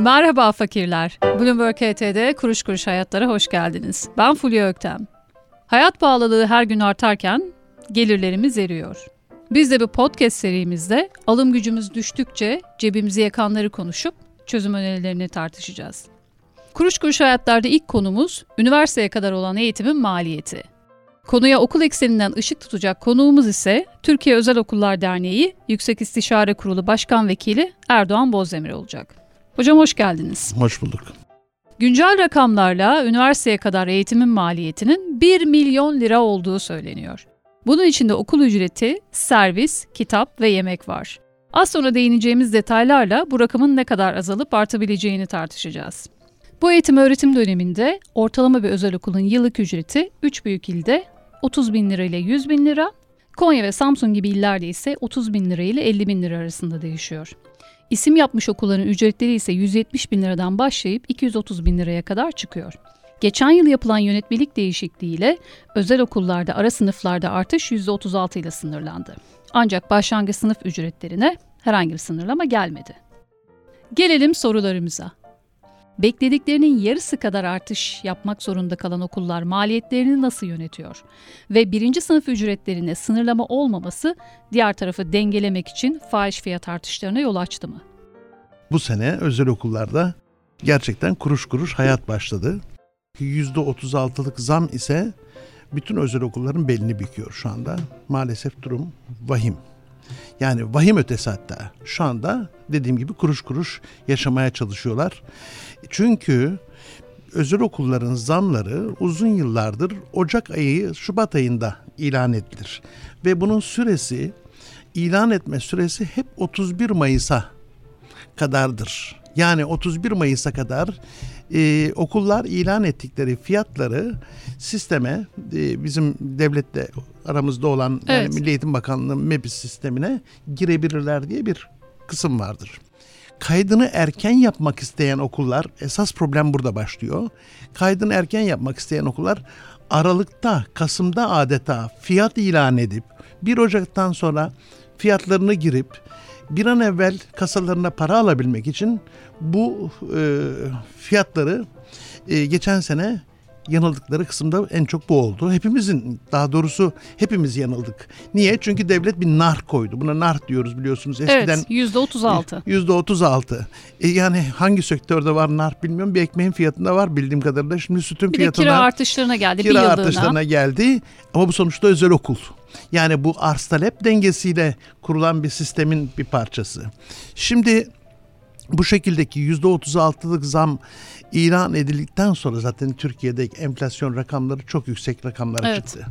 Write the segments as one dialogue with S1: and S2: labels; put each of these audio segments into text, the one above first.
S1: Merhaba fakirler. Bloomberg HT'de Kuruş Kuruş Hayatlara hoş geldiniz. Ben Fulya Öktem. Hayat pahalılığı her gün artarken gelirlerimiz eriyor. Biz de bu podcast serimizde alım gücümüz düştükçe cebimizi yakanları konuşup çözüm önerilerini tartışacağız. Kuruş Kuruş Hayatlar'da ilk konumuz üniversiteye kadar olan eğitimin maliyeti. Konuya okul ekseninden ışık tutacak konuğumuz ise Türkiye Özel Okullar Derneği Yüksek İstişare Kurulu Başkan Vekili Erdoğan Bozdemir olacak. Hocam hoş geldiniz.
S2: Hoş bulduk.
S1: Güncel rakamlarla üniversiteye kadar eğitimin maliyetinin 1 milyon lira olduğu söyleniyor. Bunun içinde okul ücreti, servis, kitap ve yemek var. Az sonra değineceğimiz detaylarla bu rakamın ne kadar azalıp artabileceğini tartışacağız. Bu eğitim öğretim döneminde ortalama bir özel okulun yıllık ücreti 3 büyük ilde 30 bin lira ile 100 bin lira, Konya ve Samsun gibi illerde ise 30 bin lira ile 50 bin lira arasında değişiyor. İsim yapmış okulların ücretleri ise 170 bin liradan başlayıp 230 bin liraya kadar çıkıyor. Geçen yıl yapılan yönetmelik değişikliğiyle özel okullarda ara sınıflarda artış %36 ile sınırlandı. Ancak başlangıç sınıf ücretlerine herhangi bir sınırlama gelmedi. Gelelim sorularımıza. Beklediklerinin yarısı kadar artış yapmak zorunda kalan okullar maliyetlerini nasıl yönetiyor? Ve birinci sınıf ücretlerine sınırlama olmaması diğer tarafı dengelemek için fahiş fiyat artışlarına yol açtı mı?
S2: Bu sene özel okullarda gerçekten kuruş kuruş hayat başladı. %36'lık zam ise bütün özel okulların belini büküyor şu anda. Maalesef durum vahim. Yani vahim ötesi hatta. Şu anda dediğim gibi kuruş kuruş yaşamaya çalışıyorlar. Çünkü özel okulların zamları uzun yıllardır Ocak ayı Şubat ayında ilan edilir. Ve bunun süresi ilan etme süresi hep 31 Mayıs'a kadardır. Yani 31 Mayıs'a kadar e, okullar ilan ettikleri fiyatları sisteme e, bizim devlette aramızda olan evet. yani Milli Eğitim Bakanlığı MEBİS sistemine girebilirler diye bir kısım vardır. Kaydını erken yapmak isteyen okullar esas problem burada başlıyor. Kaydını erken yapmak isteyen okullar Aralık'ta, Kasım'da adeta fiyat ilan edip 1 Ocak'tan sonra fiyatlarını girip bir an evvel kasalarına para alabilmek için bu e, fiyatları e, geçen sene yanıldıkları kısımda en çok bu oldu. Hepimizin daha doğrusu hepimiz yanıldık. Niye? Çünkü devlet bir nar koydu. Buna nar diyoruz biliyorsunuz.
S1: Eskiden evet yüzde otuz altı.
S2: Yüzde otuz altı. E yani hangi sektörde var nar bilmiyorum. Bir ekmeğin fiyatında var bildiğim kadarıyla. Şimdi sütün
S1: bir
S2: fiyatına.
S1: Bir de kira artışlarına geldi
S2: kira artışlarına geldi. Ama bu sonuçta özel okul. Yani bu arz talep dengesiyle kurulan bir sistemin bir parçası. Şimdi bu şekildeki yüzde 36'lık zam ilan edildikten sonra zaten Türkiye'de enflasyon rakamları çok yüksek rakamlara evet. çıktı.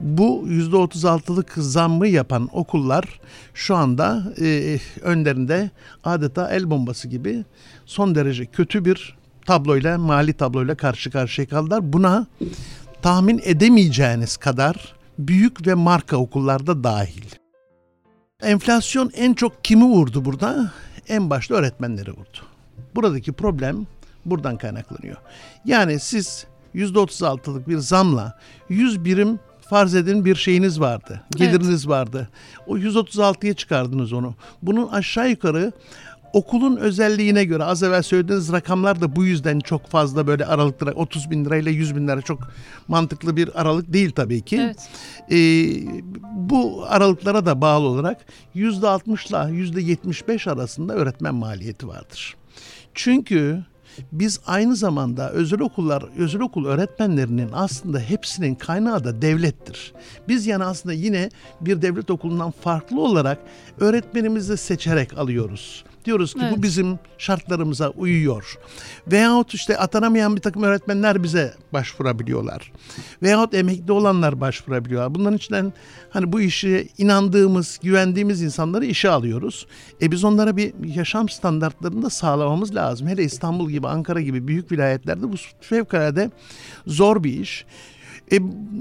S2: Bu yüzde 36'lık zammı yapan okullar şu anda e, önlerinde adeta el bombası gibi son derece kötü bir tabloyla, mali tabloyla karşı karşıya kaldılar. Buna tahmin edemeyeceğiniz kadar büyük ve marka okullarda dahil. Enflasyon en çok kimi vurdu burada? En başta öğretmenleri vurdu. Buradaki problem buradan kaynaklanıyor. Yani siz %36'lık bir zamla 100 birim farz edin bir şeyiniz vardı. Geliriniz evet. vardı. O 136'ya çıkardınız onu. Bunun aşağı yukarı okulun özelliğine göre az evvel söylediğiniz rakamlar da bu yüzden çok fazla böyle aralıklara 30 bin lirayla 100 bin lira çok mantıklı bir aralık değil tabii ki. Evet. Ee, bu aralıklara da bağlı olarak %60 ile %75 arasında öğretmen maliyeti vardır. Çünkü biz aynı zamanda özel okullar, özel okul öğretmenlerinin aslında hepsinin kaynağı da devlettir. Biz yani aslında yine bir devlet okulundan farklı olarak öğretmenimizi seçerek alıyoruz. Diyoruz ki evet. bu bizim şartlarımıza uyuyor. Veyahut işte atanamayan bir takım öğretmenler bize başvurabiliyorlar. Veyahut emekli olanlar başvurabiliyorlar. Bunların içinden hani bu işi inandığımız, güvendiğimiz insanları işe alıyoruz. E biz onlara bir yaşam standartlarını da sağlamamız lazım. Hele İstanbul gibi, Ankara gibi büyük vilayetlerde bu fevkalade zor bir iş. E,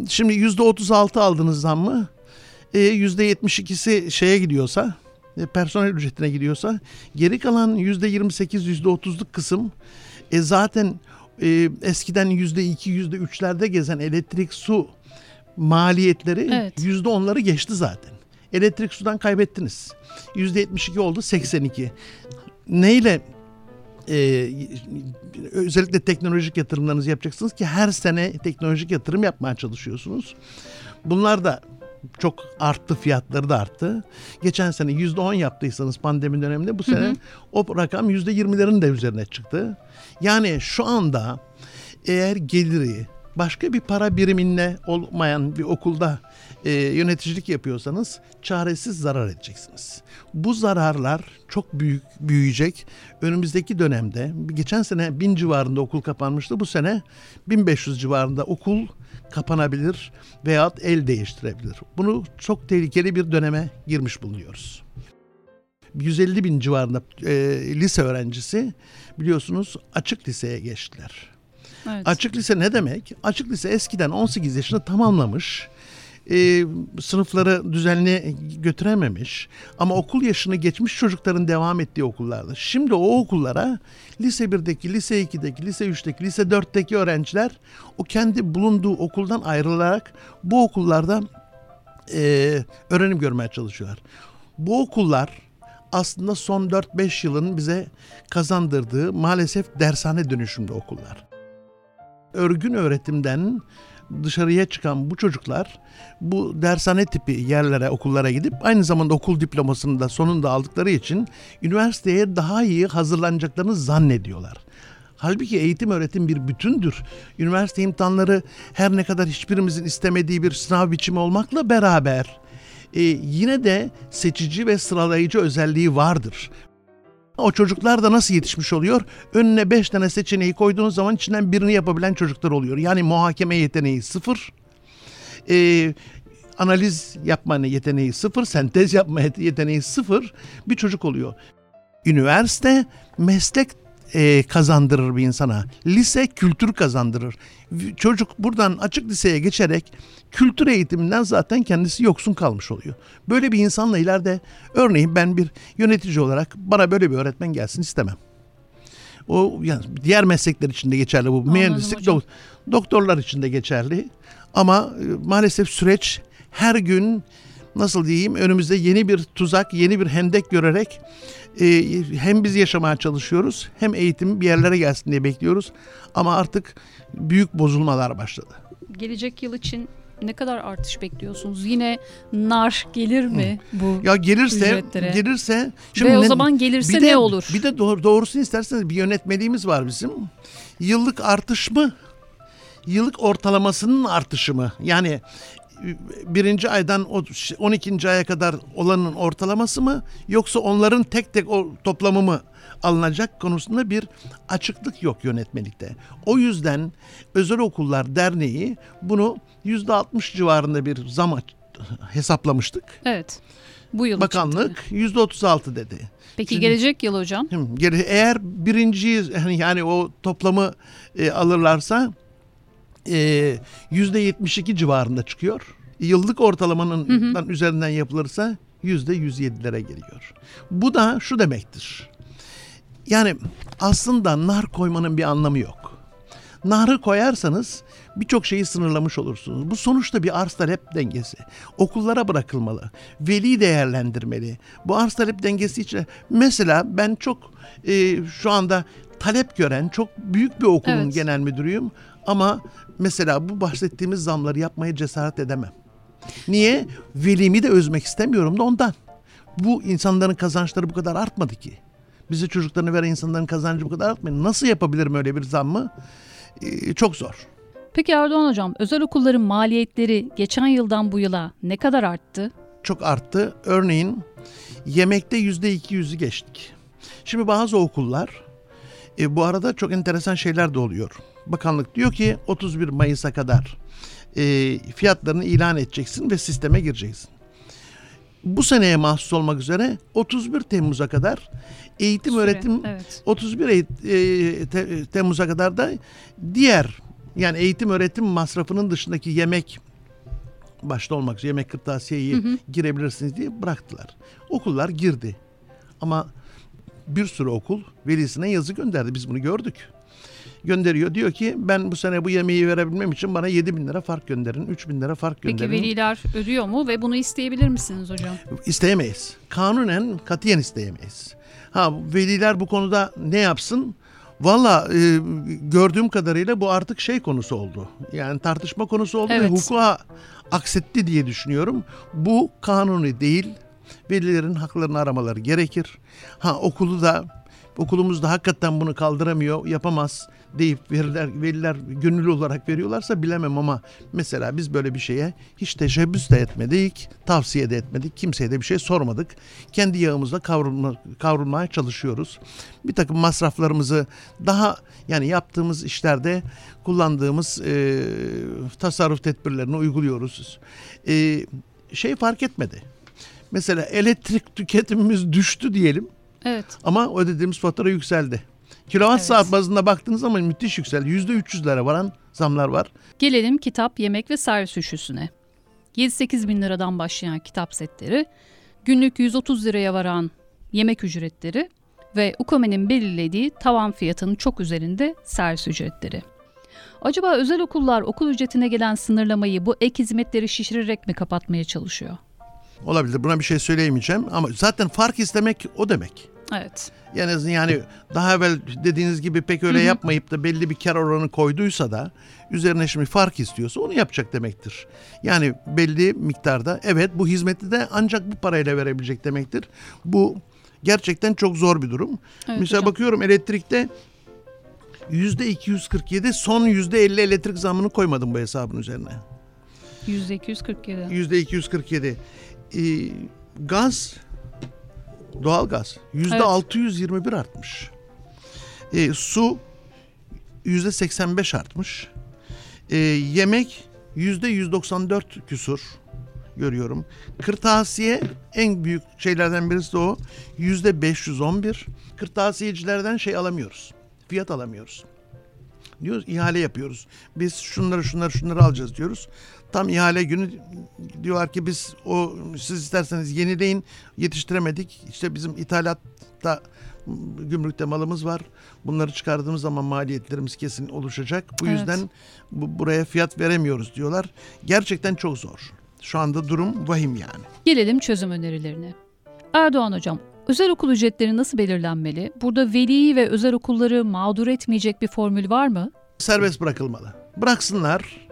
S2: şimdi yüzde otuz altı aldığınız zammı e, yüzde yetmiş ikisi şeye gidiyorsa personel ücretine gidiyorsa geri kalan yüzde yirmi sekiz yüzde otuzluk kısım e, zaten e, eskiden yüzde iki yüzde üçlerde gezen elektrik su maliyetleri evet. onları geçti zaten. Elektrik sudan kaybettiniz. Yüzde yetmiş iki oldu seksen iki. Neyle e, özellikle teknolojik yatırımlarınızı yapacaksınız ki her sene teknolojik yatırım yapmaya çalışıyorsunuz. Bunlar da çok arttı fiyatları da arttı. Geçen sene yüzde on yaptıysanız pandemi döneminde bu sene hı hı. o rakam yüzde yirmilerin de üzerine çıktı. Yani şu anda eğer geliri başka bir para biriminde olmayan bir okulda e, yöneticilik yapıyorsanız çaresiz zarar edeceksiniz. Bu zararlar çok büyük büyüyecek. Önümüzdeki dönemde geçen sene 1000 civarında okul kapanmıştı. Bu sene 1500 civarında okul kapanabilir veyahut el değiştirebilir. Bunu çok tehlikeli bir döneme girmiş bulunuyoruz. 150 bin civarında e, lise öğrencisi biliyorsunuz açık liseye geçtiler. Evet. Açık lise ne demek? Açık lise eskiden 18 yaşını tamamlamış e, sınıfları düzenli götürememiş ama okul yaşını geçmiş çocukların devam ettiği okullarda. Şimdi o okullara lise 1'deki, lise 2'deki, lise 3'teki, lise 4'teki öğrenciler o kendi bulunduğu okuldan ayrılarak bu okullarda e, öğrenim görmeye çalışıyorlar. Bu okullar aslında son 4-5 yılın bize kazandırdığı maalesef dershane dönüşümlü okullar. Örgün öğretimden dışarıya çıkan bu çocuklar bu dershane tipi yerlere, okullara gidip aynı zamanda okul diplomasını da sonunda aldıkları için üniversiteye daha iyi hazırlanacaklarını zannediyorlar. Halbuki eğitim öğretim bir bütündür. Üniversite imtihanları her ne kadar hiçbirimizin istemediği bir sınav biçimi olmakla beraber e, yine de seçici ve sıralayıcı özelliği vardır. O çocuklar da nasıl yetişmiş oluyor? Önüne beş tane seçeneği koyduğunuz zaman içinden birini yapabilen çocuklar oluyor. Yani muhakeme yeteneği sıfır. Ee, analiz yapma yeteneği sıfır, sentez yapma yeteneği sıfır bir çocuk oluyor. Üniversite meslek e, kazandırır bir insana. Lise kültür kazandırır. Çocuk buradan açık liseye geçerek kültür eğitiminden zaten kendisi yoksun kalmış oluyor. Böyle bir insanla ileride örneğin ben bir yönetici olarak bana böyle bir öğretmen gelsin istemem. O yani diğer meslekler için de geçerli bu. Anladım Mühendislik hocam. doktorlar için de geçerli. Ama e, maalesef süreç her gün nasıl diyeyim önümüzde yeni bir tuzak, yeni bir hendek görerek e, hem biz yaşamaya çalışıyoruz hem eğitim bir yerlere gelsin diye bekliyoruz. Ama artık büyük bozulmalar başladı.
S1: Gelecek yıl için ne kadar artış bekliyorsunuz? Yine nar gelir mi bu
S2: Ya gelirse ücretlere? gelirse
S1: şimdi Ve o ne, zaman gelirse
S2: de,
S1: ne olur?
S2: Bir de doğru, doğrusunu isterseniz bir yönetmeliğimiz var bizim. Yıllık artış mı? Yıllık ortalamasının artışı mı? Yani birinci aydan 12. aya kadar olanın ortalaması mı yoksa onların tek tek o toplamı mı alınacak konusunda bir açıklık yok yönetmelikte. O yüzden Özel Okullar Derneği bunu yüzde 60 civarında bir zam hesaplamıştık.
S1: Evet. Bu yıl
S2: Bakanlık yüzde 36 dedi.
S1: Peki Şimdi, gelecek yıl hocam?
S2: Eğer birinciyi yani o toplamı e, alırlarsa e, %72 civarında çıkıyor. Yıllık ortalamanın hı hı. üzerinden yapılırsa %107'lere geliyor. Bu da şu demektir. Yani aslında nar koymanın bir anlamı yok. Narı koyarsanız birçok şeyi sınırlamış olursunuz. Bu sonuçta bir arz talep dengesi. Okullara bırakılmalı. Veli değerlendirmeli. Bu arz talep dengesi için mesela ben çok e, şu anda talep gören çok büyük bir okulun evet. genel müdürüyüm ama mesela bu bahsettiğimiz zamları yapmaya cesaret edemem. Niye? Velimi de özmek istemiyorum da ondan. Bu insanların kazançları bu kadar artmadı ki. Bize çocuklarını veren insanların kazancı bu kadar artmadı. Nasıl yapabilirim öyle bir zammı? Ee, çok zor.
S1: Peki Erdoğan Hocam, özel okulların maliyetleri geçen yıldan bu yıla ne kadar arttı?
S2: Çok arttı. Örneğin yemekte yüzde iki yüzü geçtik. Şimdi bazı okullar, e, bu arada çok enteresan şeyler de oluyor. Bakanlık diyor ki 31 Mayıs'a kadar e, fiyatlarını ilan edeceksin ve sisteme gireceksin. Bu seneye mahsus olmak üzere 31 Temmuz'a kadar eğitim Süre, öğretim evet. 31 e, te, Temmuz'a kadar da diğer yani eğitim öğretim masrafının dışındaki yemek başta olmak üzere yemek kırtasiyeyi hı hı. girebilirsiniz diye bıraktılar. Okullar girdi. Ama bir sürü okul velisine yazı gönderdi. Biz bunu gördük gönderiyor. Diyor ki ben bu sene bu yemeği verebilmem için bana 7 bin lira fark gönderin, 3 bin lira fark gönderin.
S1: Peki veliler ödüyor mu ve bunu isteyebilir misiniz hocam?
S2: İsteyemeyiz. Kanunen katiyen isteyemeyiz. Ha veliler bu konuda ne yapsın? Valla e, gördüğüm kadarıyla bu artık şey konusu oldu. Yani tartışma konusu oldu
S1: Evet.
S2: ve hukuka aksetti diye düşünüyorum. Bu kanuni değil. Velilerin haklarını aramaları gerekir. Ha okulu da okulumuz da hakikaten bunu kaldıramıyor, yapamaz deyip veliler, veliler gönüllü olarak veriyorlarsa bilemem ama mesela biz böyle bir şeye hiç teşebbüs de etmedik, tavsiye de etmedik, kimseye de bir şey sormadık. Kendi yağımızla kavrulma, kavrulmaya çalışıyoruz. Bir takım masraflarımızı daha yani yaptığımız işlerde kullandığımız e, tasarruf tedbirlerini uyguluyoruz. E, şey fark etmedi. Mesela elektrik tüketimimiz düştü diyelim.
S1: Evet.
S2: Ama ödediğimiz fatura yükseldi. Kilowatt
S1: Evet.
S2: saat bazında baktığınız zaman müthiş yükseldi. %300'lere varan zamlar var.
S1: Gelelim kitap, yemek ve servis üşüsüne. 7-8 bin liradan başlayan kitap setleri, günlük 130 liraya varan yemek ücretleri ve UKOME'nin belirlediği tavan fiyatının çok üzerinde servis ücretleri. Acaba özel okullar okul ücretine gelen sınırlamayı bu ek hizmetleri şişirerek mi kapatmaya çalışıyor?
S2: Olabilir. Buna bir şey söyleyemeyeceğim ama zaten fark istemek o demek.
S1: Evet.
S2: Yani yani daha evvel dediğiniz gibi pek öyle yapmayıp da belli bir kar oranı koyduysa da üzerine şimdi fark istiyorsa onu yapacak demektir. Yani belli miktarda evet bu hizmeti de ancak bu parayla verebilecek demektir. Bu gerçekten çok zor bir durum.
S1: Evet
S2: Mesela
S1: hocam.
S2: bakıyorum elektrikte yüzde 247 son yüzde 50 elektrik zammını koymadım bu hesabın üzerine.
S1: %247.
S2: Yüzde 247. Ee, gaz, doğal gaz yüzde
S1: Evet.
S2: 621 artmış. Ee, su yüzde 85 artmış. Ee, yemek yüzde 194 küsur görüyorum. Kırtasiye en büyük şeylerden birisi de o. Yüzde 511. Kırtasiyecilerden şey alamıyoruz. Fiyat alamıyoruz. Diyoruz ihale yapıyoruz. Biz şunları şunları şunları alacağız diyoruz. Tam ihale günü diyorlar ki biz o siz isterseniz yenileyin yetiştiremedik. İşte bizim ithalatta gümrükte malımız var. Bunları çıkardığımız zaman maliyetlerimiz kesin oluşacak. Bu
S1: Evet.
S2: yüzden bu, buraya fiyat veremiyoruz diyorlar. Gerçekten çok zor. Şu anda durum vahim yani.
S1: Gelelim çözüm önerilerine. Erdoğan hocam, özel okul ücretleri nasıl belirlenmeli? Burada veliyi ve özel okulları mağdur etmeyecek bir formül var mı?
S2: serbest bırakılmalı. Bıraksınlar.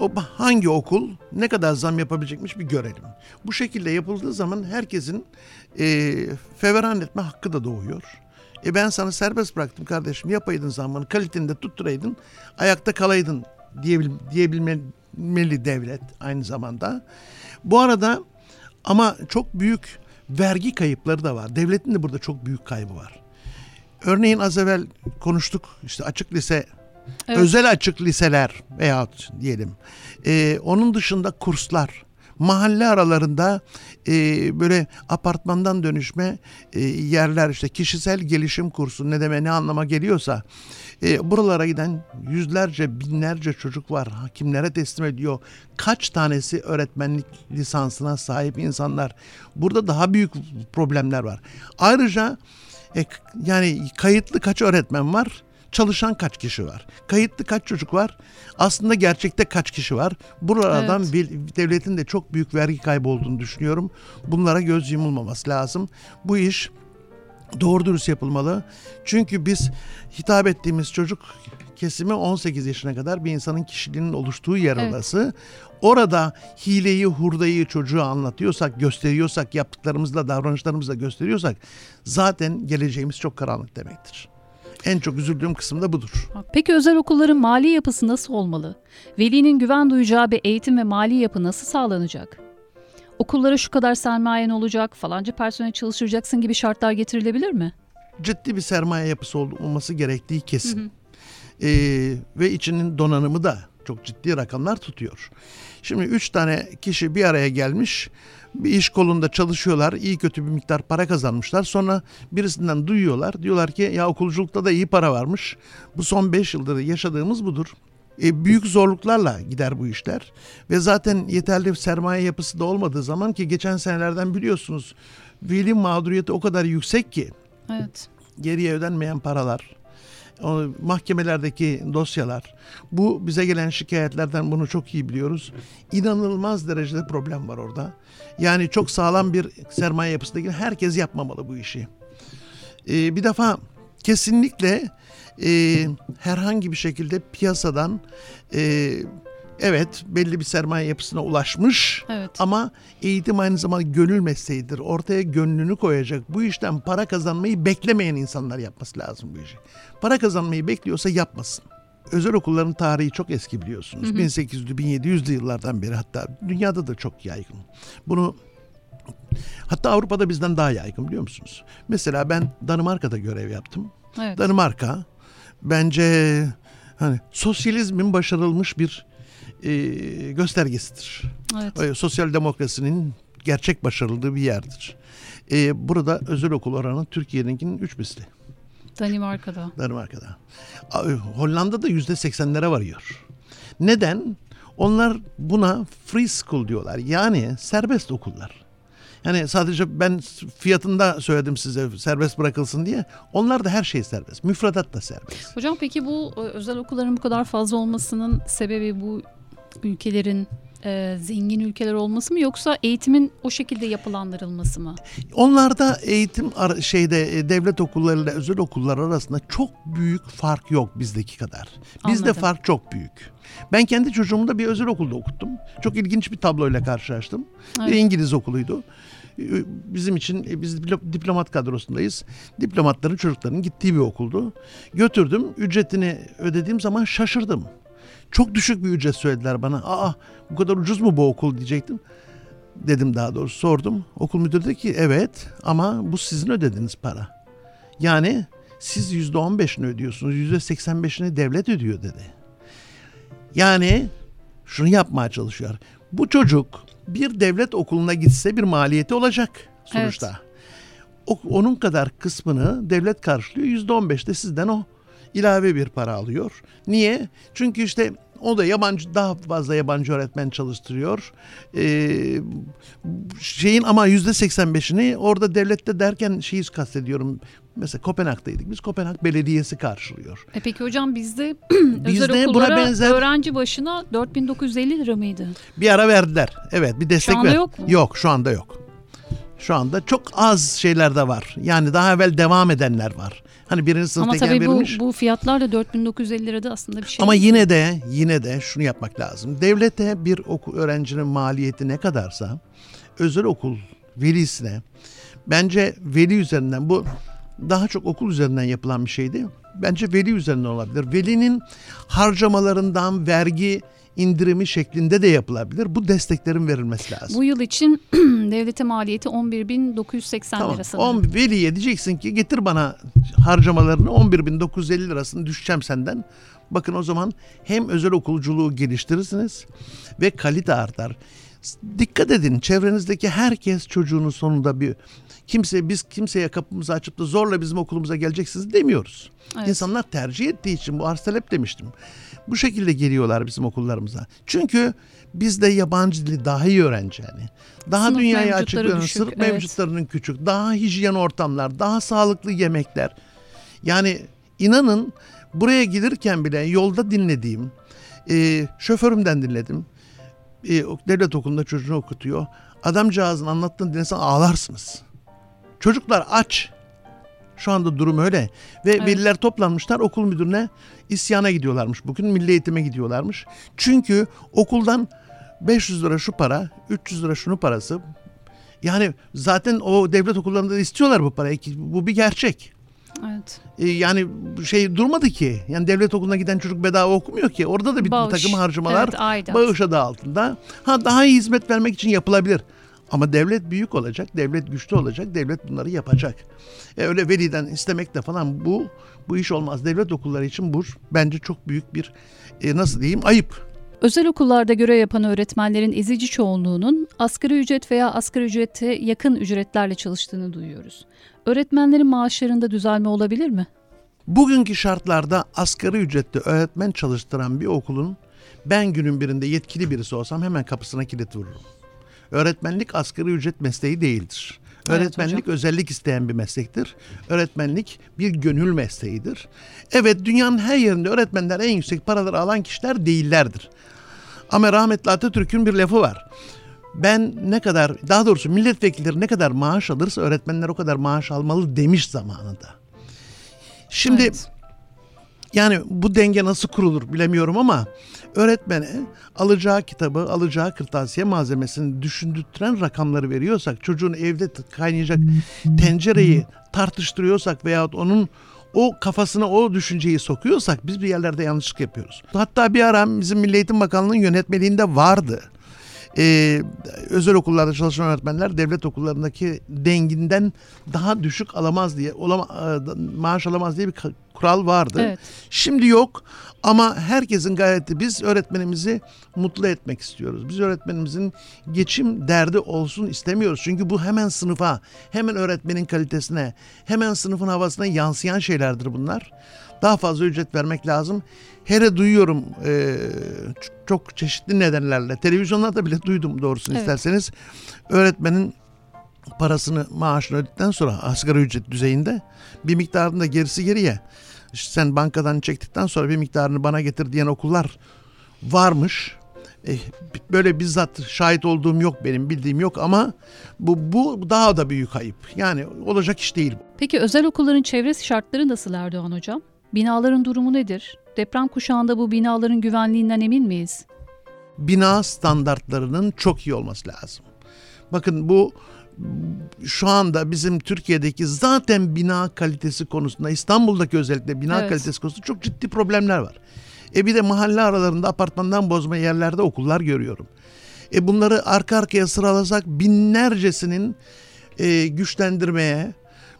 S2: O hangi okul ne kadar zam yapabilecekmiş bir görelim. Bu şekilde yapıldığı zaman herkesin e, feveran etme hakkı da doğuyor. E ben sana serbest bıraktım kardeşim yapaydın zammını kaliteni de tutturaydın ayakta kalaydın diyebil, diyebilmeli devlet aynı zamanda. Bu arada ama çok büyük vergi kayıpları da var. Devletin de burada çok büyük kaybı var. Örneğin az evvel konuştuk işte açık lise
S1: Evet.
S2: özel açık liseler veyahut diyelim. Ee, onun dışında kurslar, mahalle aralarında e, böyle apartmandan dönüşme e, yerler işte kişisel gelişim kursu ne deme ne anlama geliyorsa e, buralara giden yüzlerce binlerce çocuk var. Hakimlere teslim ediyor. Kaç tanesi öğretmenlik lisansına sahip insanlar. Burada daha büyük problemler var. Ayrıca e, yani kayıtlı kaç öğretmen var? Çalışan kaç kişi var? Kayıtlı kaç çocuk var? Aslında gerçekte kaç kişi var? Buralardan
S1: Evet.
S2: vel- devletin de çok büyük vergi kaybı olduğunu düşünüyorum. Bunlara göz yumulmaması lazım. Bu iş doğru dürüst yapılmalı. Çünkü biz hitap ettiğimiz çocuk kesimi 18 yaşına kadar bir insanın kişiliğinin oluştuğu yer
S1: Evet.
S2: orası. Orada hileyi, hurdayı çocuğa anlatıyorsak, gösteriyorsak, yaptıklarımızla, davranışlarımızla gösteriyorsak zaten geleceğimiz çok karanlık demektir. En çok üzüldüğüm kısım da budur.
S1: Peki özel okulların mali yapısı nasıl olmalı? Velinin güven duyacağı bir eğitim ve mali yapı nasıl sağlanacak? Okullara şu kadar sermayen olacak, falanca personel çalıştıracaksın gibi şartlar getirilebilir mi?
S2: ciddi bir sermaye yapısı ol- olması gerektiği kesin. Ee, ve içinin donanımı da çok ciddi rakamlar tutuyor. Şimdi üç tane kişi bir araya gelmiş, bir iş kolunda çalışıyorlar, iyi kötü bir miktar para kazanmışlar. Sonra birisinden duyuyorlar, diyorlar ki ya okulculukta da iyi para varmış. Bu son beş yıldır yaşadığımız budur. E, büyük zorluklarla gider bu işler ve zaten yeterli sermaye yapısı da olmadığı zaman ki geçen senelerden biliyorsunuz veli mağduriyeti o kadar yüksek ki
S1: Evet.
S2: geriye ödenmeyen paralar, o mahkemelerdeki dosyalar, bu bize gelen şikayetlerden bunu çok iyi biliyoruz. İnanılmaz derecede problem var orada. Yani çok sağlam bir sermaye yapısı değil. Herkes yapmamalı bu işi. Ee, bir defa kesinlikle e, herhangi bir şekilde piyasadan e, evet belli bir sermaye yapısına ulaşmış
S1: Evet.
S2: ama eğitim aynı zamanda gönül mesleğidir. Ortaya gönlünü koyacak. Bu işten para kazanmayı beklemeyen insanlar yapması lazım bu işi. Para kazanmayı bekliyorsa yapmasın. Özel okulların tarihi çok eski biliyorsunuz. 1800'lü 1700'lü yıllardan beri hatta dünyada da çok yaygın. Bunu hatta Avrupa'da bizden daha yaygın biliyor musunuz? Mesela ben Danimarka'da görev yaptım.
S1: Evet.
S2: Danimarka bence hani sosyalizmin başarılmış bir e, göstergesidir.
S1: Evet.
S2: E, sosyal demokrasinin gerçek başarıldığı bir yerdir. E, burada özel okul oranı Türkiye'ninkinin 3 misli
S1: Danimarka'da.
S2: Danimarka'da. A- Hollanda'da yüzde seksenlere varıyor. Neden? Onlar buna free school diyorlar. Yani serbest okullar. Yani sadece ben fiyatında söyledim size serbest bırakılsın diye. Onlar da her şey serbest. Müfredat da serbest.
S1: Hocam peki bu e, özel okulların bu kadar fazla olmasının sebebi bu ülkelerin e, zengin ülkeler olması mı yoksa eğitimin o şekilde yapılandırılması mı?
S2: Onlarda eğitim şeyde e, devlet okullarıyla özel okullar arasında çok büyük fark yok bizdeki kadar. Bizde
S1: Anladım.
S2: fark çok büyük. Ben kendi çocuğumu da bir özel okulda okuttum. Çok ilginç bir tabloyla karşılaştım. Bir
S1: Evet.
S2: İngiliz okuluydu. Ee, Bizim için e, biz diplo- diplomat kadrosundayız. Diplomatların çocuklarının gittiği bir okuldu. Götürdüm. Ücretini ödediğim zaman şaşırdım. Çok düşük bir ücret söylediler bana. Aa bu kadar ucuz mu bu okul diyecektim dedim daha doğrusu sordum. Okul müdürü dedi ki evet ama bu sizin ödediğiniz para. Yani siz yüzde on beşini ödüyorsunuz yüzde seksen beşini devlet ödüyor dedi. Yani şunu yapmaya çalışıyor. Bu çocuk bir devlet okuluna gitse bir maliyeti olacak sonuçta. O, onun kadar kısmını devlet karşılıyor. Yüzde on beş de sizden o ilave bir para alıyor. Niye? Çünkü işte o da yabancı daha fazla yabancı öğretmen çalıştırıyor. Ee, şeyin ama yüzde seksen beşini orada devlette derken şeyi kastediyorum. Mesela Kopenhag'daydık. Biz Kopenhag Belediyesi karşılıyor.
S1: E peki hocam bizde
S2: Bizde
S1: özel
S2: buna benzer-
S1: öğrenci başına 4950 lira mıydı?
S2: Bir ara verdiler. Evet bir destek
S1: anda
S2: ver.
S1: yok mu?
S2: Yok şu anda yok. Şu anda çok az şeyler de var. Yani daha evvel devam edenler var. Hani birinci
S1: Ama
S2: sınıftayken
S1: tabii bu,
S2: verilmiş.
S1: bu fiyatlarla 4950 lirada aslında bir şey
S2: Ama yine de yine de şunu yapmak lazım. Devlete bir okul öğrencinin maliyeti ne kadarsa özel okul velisine bence veli üzerinden bu daha çok okul üzerinden yapılan bir şeydi. Bence veli üzerinden olabilir. Velinin harcamalarından vergi indirimi şeklinde de yapılabilir. Bu desteklerin verilmesi lazım.
S1: Bu yıl için devlete maliyeti 11.980
S2: Tamam.
S1: lira sanırım.
S2: 10 veliye diyeceksin ki getir bana harcamalarını 11.950 lirasını düşeceğim senden. Bakın o zaman hem özel okulculuğu geliştirirsiniz ve kalite artar. Dikkat edin çevrenizdeki herkes çocuğunun sonunda bir kimse biz kimseye kapımızı açıp da zorla bizim okulumuza geleceksiniz demiyoruz.
S1: Evet.
S2: İnsanlar tercih ettiği için bu arz talep demiştim. Bu şekilde geliyorlar bizim okullarımıza. Çünkü bizde yabancı dili daha iyi öğrenci yani. Daha
S1: Sınıf
S2: dünyaya açık
S1: mevcutları
S2: bir
S1: düşük,
S2: sınıf
S1: evet.
S2: mevcutlarının küçük, daha hijyen ortamlar, daha sağlıklı yemekler. Yani inanın buraya gelirken bile yolda dinlediğim, e, şoförümden dinledim. E, devlet okulunda çocuğunu okutuyor. Adamcağızın anlattığını dinlesen ağlarsınız. Çocuklar aç. Şu anda durum öyle. Ve
S1: Evet.
S2: veliler toplanmışlar okul müdürüne isyana gidiyorlarmış. Bugün milli eğitime gidiyorlarmış. Çünkü okuldan 500 lira şu para, 300 lira şunu parası. Yani zaten o devlet okullarında da istiyorlar bu parayı. Bu bir gerçek.
S1: Evet.
S2: E, yani şey durmadı ki. Yani devlet okuluna giden çocuk bedava okumuyor ki. Orada da bir, bir takım harcamalar
S1: Evet, aidat.
S2: bağış adı altında. Ha daha iyi hizmet vermek için yapılabilir. Ama devlet büyük olacak, devlet güçlü olacak, devlet bunları yapacak. E, öyle veliden istemekle falan bu bu iş olmaz. Devlet okulları için bu bence çok büyük bir e, nasıl diyeyim ayıp.
S1: Özel okullarda görev yapan öğretmenlerin ezici çoğunluğunun asgari ücret veya asgari ücrete yakın ücretlerle çalıştığını duyuyoruz. Öğretmenlerin maaşlarında düzelme olabilir mi?
S2: Bugünkü şartlarda asgari ücretli öğretmen çalıştıran bir okulun ben günün birinde yetkili birisi olsam hemen kapısına kilit vururum. Öğretmenlik asgari ücret mesleği değildir.
S1: Evet
S2: Öğretmenlik özellik isteyen bir meslektir. Öğretmenlik bir gönül mesleğidir. Evet dünyanın her yerinde öğretmenler en yüksek paraları alan kişiler değillerdir. Ama rahmetli Atatürk'ün bir lafı var. Ben ne kadar, daha doğrusu milletvekilleri ne kadar maaş alırsa öğretmenler o kadar maaş almalı demiş zamanında. Şimdi
S1: Evet.
S2: yani bu denge nasıl kurulur bilemiyorum ama öğretmene alacağı kitabı, alacağı kırtasiye malzemesini düşündürten rakamları veriyorsak, çocuğun evde kaynayacak tencereyi tartıştırıyorsak veyahut onun o kafasına o düşünceyi sokuyorsak biz bir yerlerde yanlışlık yapıyoruz. Hatta bir ara bizim Milli Eğitim Bakanlığı'nın yönetmeliğinde vardı. Ee, özel okullarda çalışan öğretmenler devlet okullarındaki denginden daha düşük alamaz diye olama, e, maaş alamaz diye bir kural vardı.
S1: Evet.
S2: Şimdi yok ama herkesin gayreti biz öğretmenimizi mutlu etmek istiyoruz. Biz öğretmenimizin geçim derdi olsun istemiyoruz. Çünkü bu hemen sınıfa, hemen öğretmenin kalitesine, hemen sınıfın havasına yansıyan şeylerdir bunlar. Daha fazla ücret vermek lazım. Hele duyuyorum e, çok çeşitli nedenlerle. Televizyonlarda bile duydum doğrusunu
S1: Evet.
S2: isterseniz. Öğretmenin parasını maaşını ödedikten sonra asgari ücret düzeyinde bir miktarında gerisi geriye sen bankadan çektikten sonra bir miktarını bana getir diyen okullar varmış. Eh, böyle bizzat şahit olduğum yok benim bildiğim yok ama bu, bu daha da büyük ayıp. Yani olacak iş değil.
S1: Peki özel okulların çevre şartları nasıl Erdoğan Hocam? Binaların durumu nedir? Deprem kuşağında bu binaların güvenliğinden emin miyiz?
S2: bina standartlarının çok iyi olması lazım. Bakın bu şu anda bizim Türkiye'deki zaten bina kalitesi konusunda İstanbul'daki özellikle bina
S1: Evet.
S2: kalitesi konusunda çok ciddi problemler var. E bir de mahalle aralarında apartmandan bozma yerlerde okullar görüyorum. E bunları arka arkaya sıralasak binlercesinin e, güçlendirmeye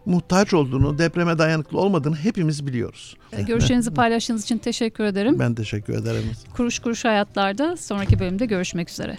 S2: muhtaç olduğunu, depreme dayanıklı olmadığını hepimiz biliyoruz.
S1: Görüşlerinizi paylaştığınız için teşekkür ederim.
S2: Ben teşekkür ederim.
S1: Kuruş kuruş hayatlarda sonraki bölümde görüşmek üzere.